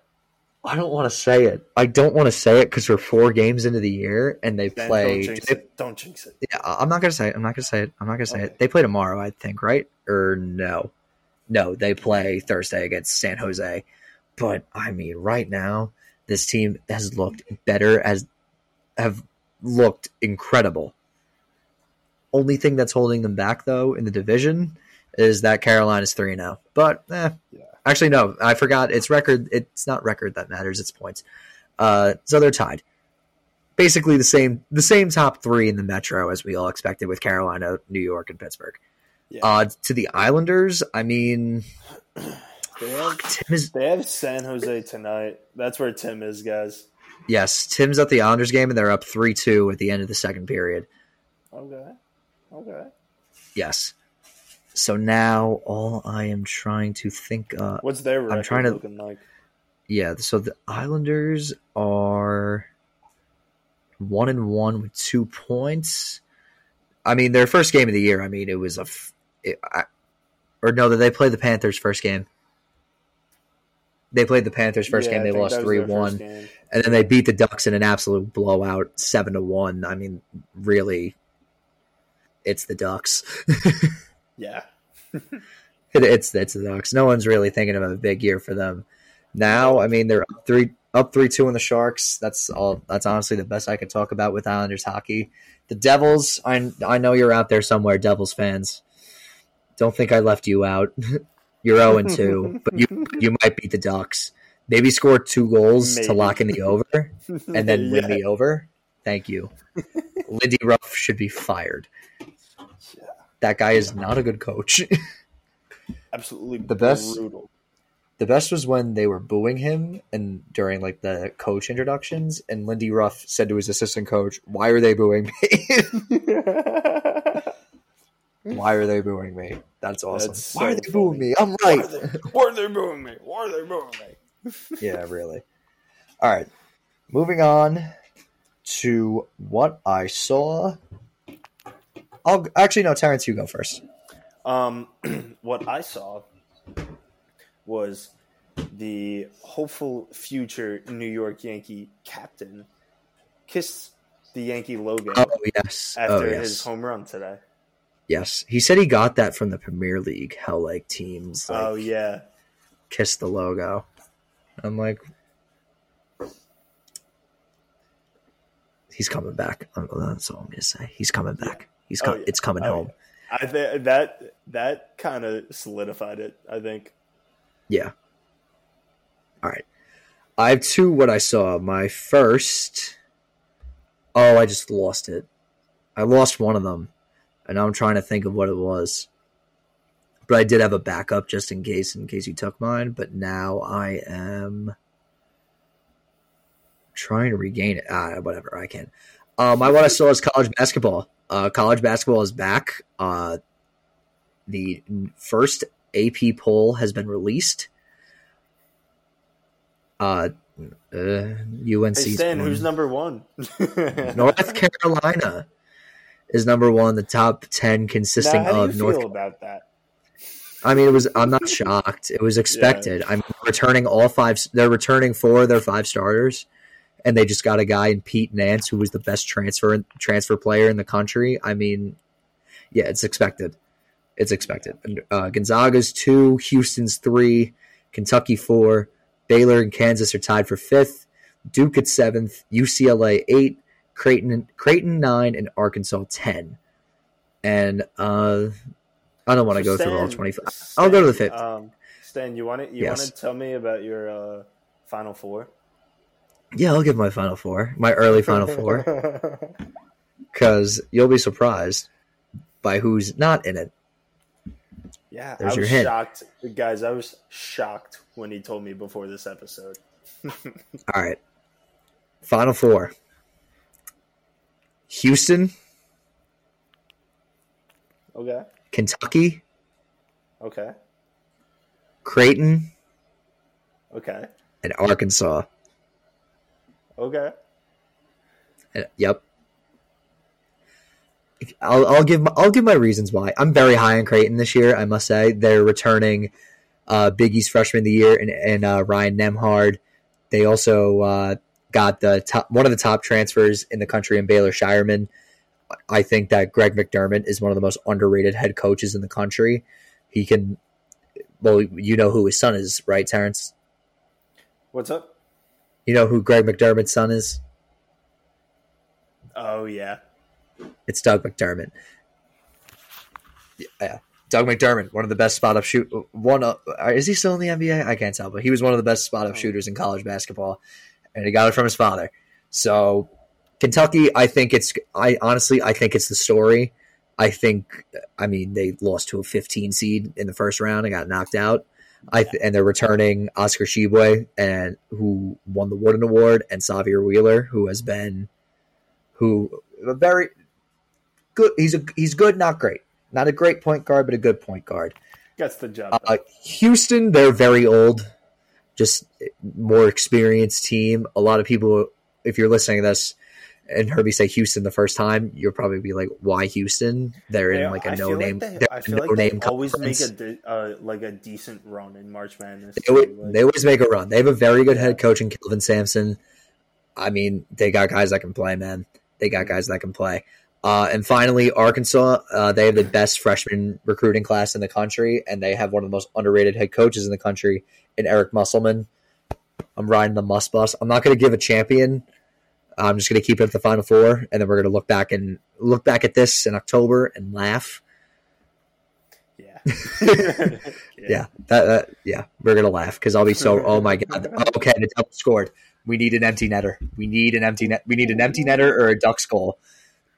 I don't want to say it. I don't want to say it because we're four games into the year and they play. don't jinx they- it. Don't jinx it. Yeah, I'm not gonna say it. I'm not gonna say it. I'm not gonna say Okay. it. They play tomorrow, I think, right? Or no, no, they play Thursday against San Jose. But I mean, right now, this team has looked better as have looked incredible. Only thing that's holding them back, though, in the division is that Carolina's three now. But eh, Yeah. Actually, no, I forgot. It's record. It's not record that matters. It's points. Uh, so they're tied. Basically the same the same top three in the Metro as we all expected with Carolina, New York, and Pittsburgh. Yeah. Uh, to the Islanders, I mean, They have, Tim is they have San Jose tonight. That's where Tim is, guys. yes, Tim's at the Islanders game, and they're up three two at the end of the second period. Okay. Okay. Yes. So now all I am trying to think. of. What's their record trying to- looking like? yeah. So the Islanders are one and one with two points. I mean, their first game of the year. I mean, it was a, f- it, I, or no, they played the Panthers first game. They played the Panthers first Yeah, game. They lost three one, and then they beat the Ducks in an absolute blowout, seven to one. I mean, really, it's the Ducks. Yeah. It, it's it's the Ducks. No one's really thinking of a big year for them. Now, I mean, they're up three up three two in the Sharks. That's all. That's honestly the best I could talk about with Islanders hockey. The Devils. I I know you're out there somewhere, Devils fans. Don't think I left you out. you're zero and two, but you you might beat the Ducks. Maybe score two goals to lock in the over and then win the over. Thank you. Lindy Ruff should be fired. That guy is not a good coach. Absolutely The best- brutal. The best was when they were booing him and during like the coach introductions, and Lindy Ruff said to his assistant coach, "Why are they booing me? Why are they booing me? That's awesome. That's Why are so they booing me? I'm right. why are they booing me? Why are they booing me? yeah, really. All right, moving on to what I saw. I'll actually no, Terrence, you go first. Um, what I saw was the hopeful future New York Yankee captain kiss the Yankee logo Oh yes, after oh yes, his home run today. yes. He said he got that from the Premier League. How like teams like, oh yeah, kiss the logo. I'm like, he's coming back. That's all I'm gonna say. He's coming back. He's Oh, yeah. it's coming Oh, home. I think that that kind of solidified it. I think. Yeah. All right. I have two. What I saw. My first. Oh, I just lost it. I lost one of them, and now I'm trying to think of what it was. But I did have a backup just in case, in case you took mine. But now I am trying to regain it. Ah, whatever. I can. Um, I want to saw is college basketball. Uh, college basketball is back. Uh, the first AP poll has been released. Uh, uh UNC's Hey Stan, who's number one? North Carolina is number one. The top ten consisting Now, of North. feel about that? I mean, it was. I'm not shocked. It was expected. I'm returning all five. They're returning four of their five starters, and they just got a guy in Pete Nance who was the best transfer transfer player in the country. I mean, yeah, it's expected. It's expected. Uh, Gonzaga's two, Houston's three, Kentucky four, Baylor and Kansas are tied for fifth, Duke at seventh, UCLA eight, Creighton Creighton nine, and Arkansas ten. And uh, I don't want to go So through all Stan- twenty five. I'll go to the Stan, fifth. Um, Stan, you want to you Yes. want to tell me about your uh, final four? Yeah, I'll give my final four, my early final four, because you'll be surprised by who's not in it. yeah, There's I your was hint. shocked, guys. I was shocked when he told me before this episode. All right, final four: Houston, Okay, Kentucky, okay, Creighton, okay, and Arkansas. Okay. Yep. I'll, I'll give my, I'll give my reasons why. I'm very high on Creighton this year. I must say they're returning uh, Big East freshman of the year and, and uh, Ryan Nembhard. They also uh, got the top one of the top transfers in the country in Baylor Scheierman. I think that Greg McDermott is one of the most underrated head coaches in the country. He can, well, you know who his son is, right, Terrence? What's up? You know who Greg McDermott's son is? Oh yeah, It's Doug McDermott. Yeah. Doug McDermott, one of the best spot up shoot. One uh, is he still in the NBA? I can't tell, but he was one of the best spot up Oh. shooters in college basketball, and he got it from his father. So Kentucky, I think it's. I honestly, I think it's the story. I think, I mean, they lost to a 15 seed in the first round and got knocked out. I th- and they're returning Oscar Tshiebwe and who won the Wooden Award and Sahvir Wheeler, who has been, who a very good. He's a he's good, not great. Not a great point guard, but a good point guard. Gets the job. Uh. Houston, they're very old, just more experienced team. A lot of people, if you're listening to this and heard me say Houston the first time, you'll probably be like, "Why Houston?" They're in like a I no name. Like they, they're I a like no-name they always make a uh, like a decent run in March Madness. They always, too, like- they always make a run. They have a very good Yeah. head coach in Kelvin Sampson. I mean, they got guys that can play, man. They got guys that can play. Uh, and finally, Arkansas. Uh, they have the best freshman recruiting class in the country, and they have one of the most underrated head coaches in the country in Eric Musselman. I'm riding the Muss bus. I'm not going to give a champion. I'm just going to keep it at the Final Four, and then we're going to look back and look back at this in October and laugh. yeah. Yeah, that, that yeah, we're gonna laugh because I'll be so. Oh my god! Okay, the double scored. We need an empty netter. We need an empty net. We need an empty netter or a duck's goal.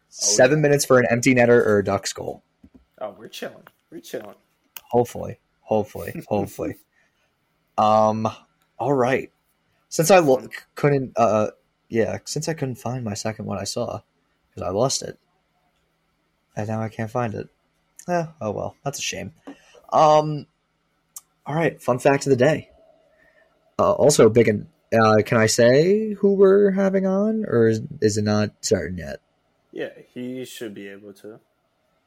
Seven yeah. minutes for an empty netter or a duck's goal. Oh, we're chilling. We're chilling. Hopefully, hopefully, hopefully. um. All right. Since I lo- couldn't, uh, yeah, since I couldn't find my second one, I saw because I lost it, and now I can't find it. Eh, oh well, that's a shame. Um. All right, fun fact of the day. Uh, also, big and uh, can I say who we're having on, or is, is it not certain yet? Yeah, he should be able to.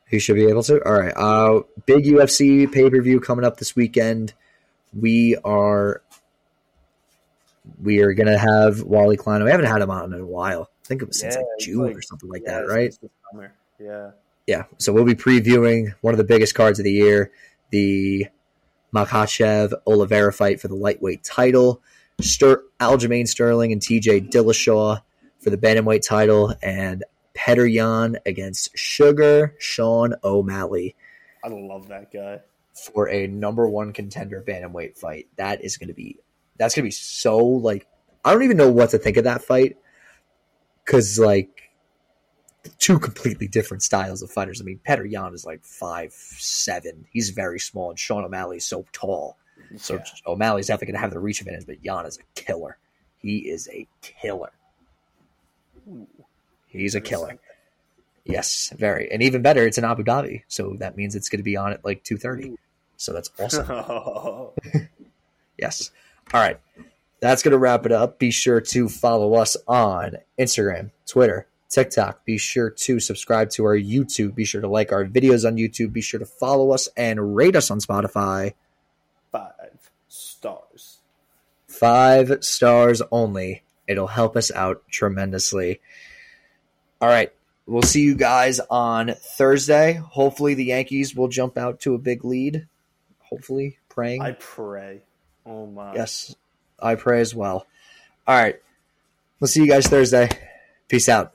He should be able to. All right. Uh, big UFC pay per view coming up this weekend. We are we are gonna have Wally Klein. We haven't had him on in a while. I think it was since Yeah, like June like- or something like Yeah, that, right? since the summer. Yeah. Yeah. So we'll be previewing one of the biggest cards of the year, the Makhachev Oliveira fight for the lightweight title. Ster- Aljamain Sterling and TJ Dillashaw for the bantamweight title, and Petr Yan against Sugar Sean O'Malley. I love that guy. for a number one contender bantamweight fight. That is going to be that's going to be so like I don't even know what to think of that fight because like two completely different styles of fighters. I mean, Petr Yan is like five seven. He's very small, and Sean O'Malley is so tall. So Yeah. O'Malley's definitely to have the reach advantage, but Yan is a killer. He is a killer. He's a killer. Yes, very, and even better, it's in Abu Dhabi, so that means it's going to be on at like two thirty. So that's awesome. Yes. All right. That's going to wrap it up. Be sure to follow us on Instagram, Twitter, TikTok. Be sure to subscribe to our YouTube. Be sure to like our videos on YouTube. Be sure to follow us and rate us on Spotify. Five stars. Five stars only. It'll help us out tremendously. All right. We'll see you guys on Thursday. Hopefully, the Yankees will jump out to a big lead. Hopefully, praying. I pray. Oh my. Yes, I pray as well. All right. We'll see you guys Thursday. Peace out.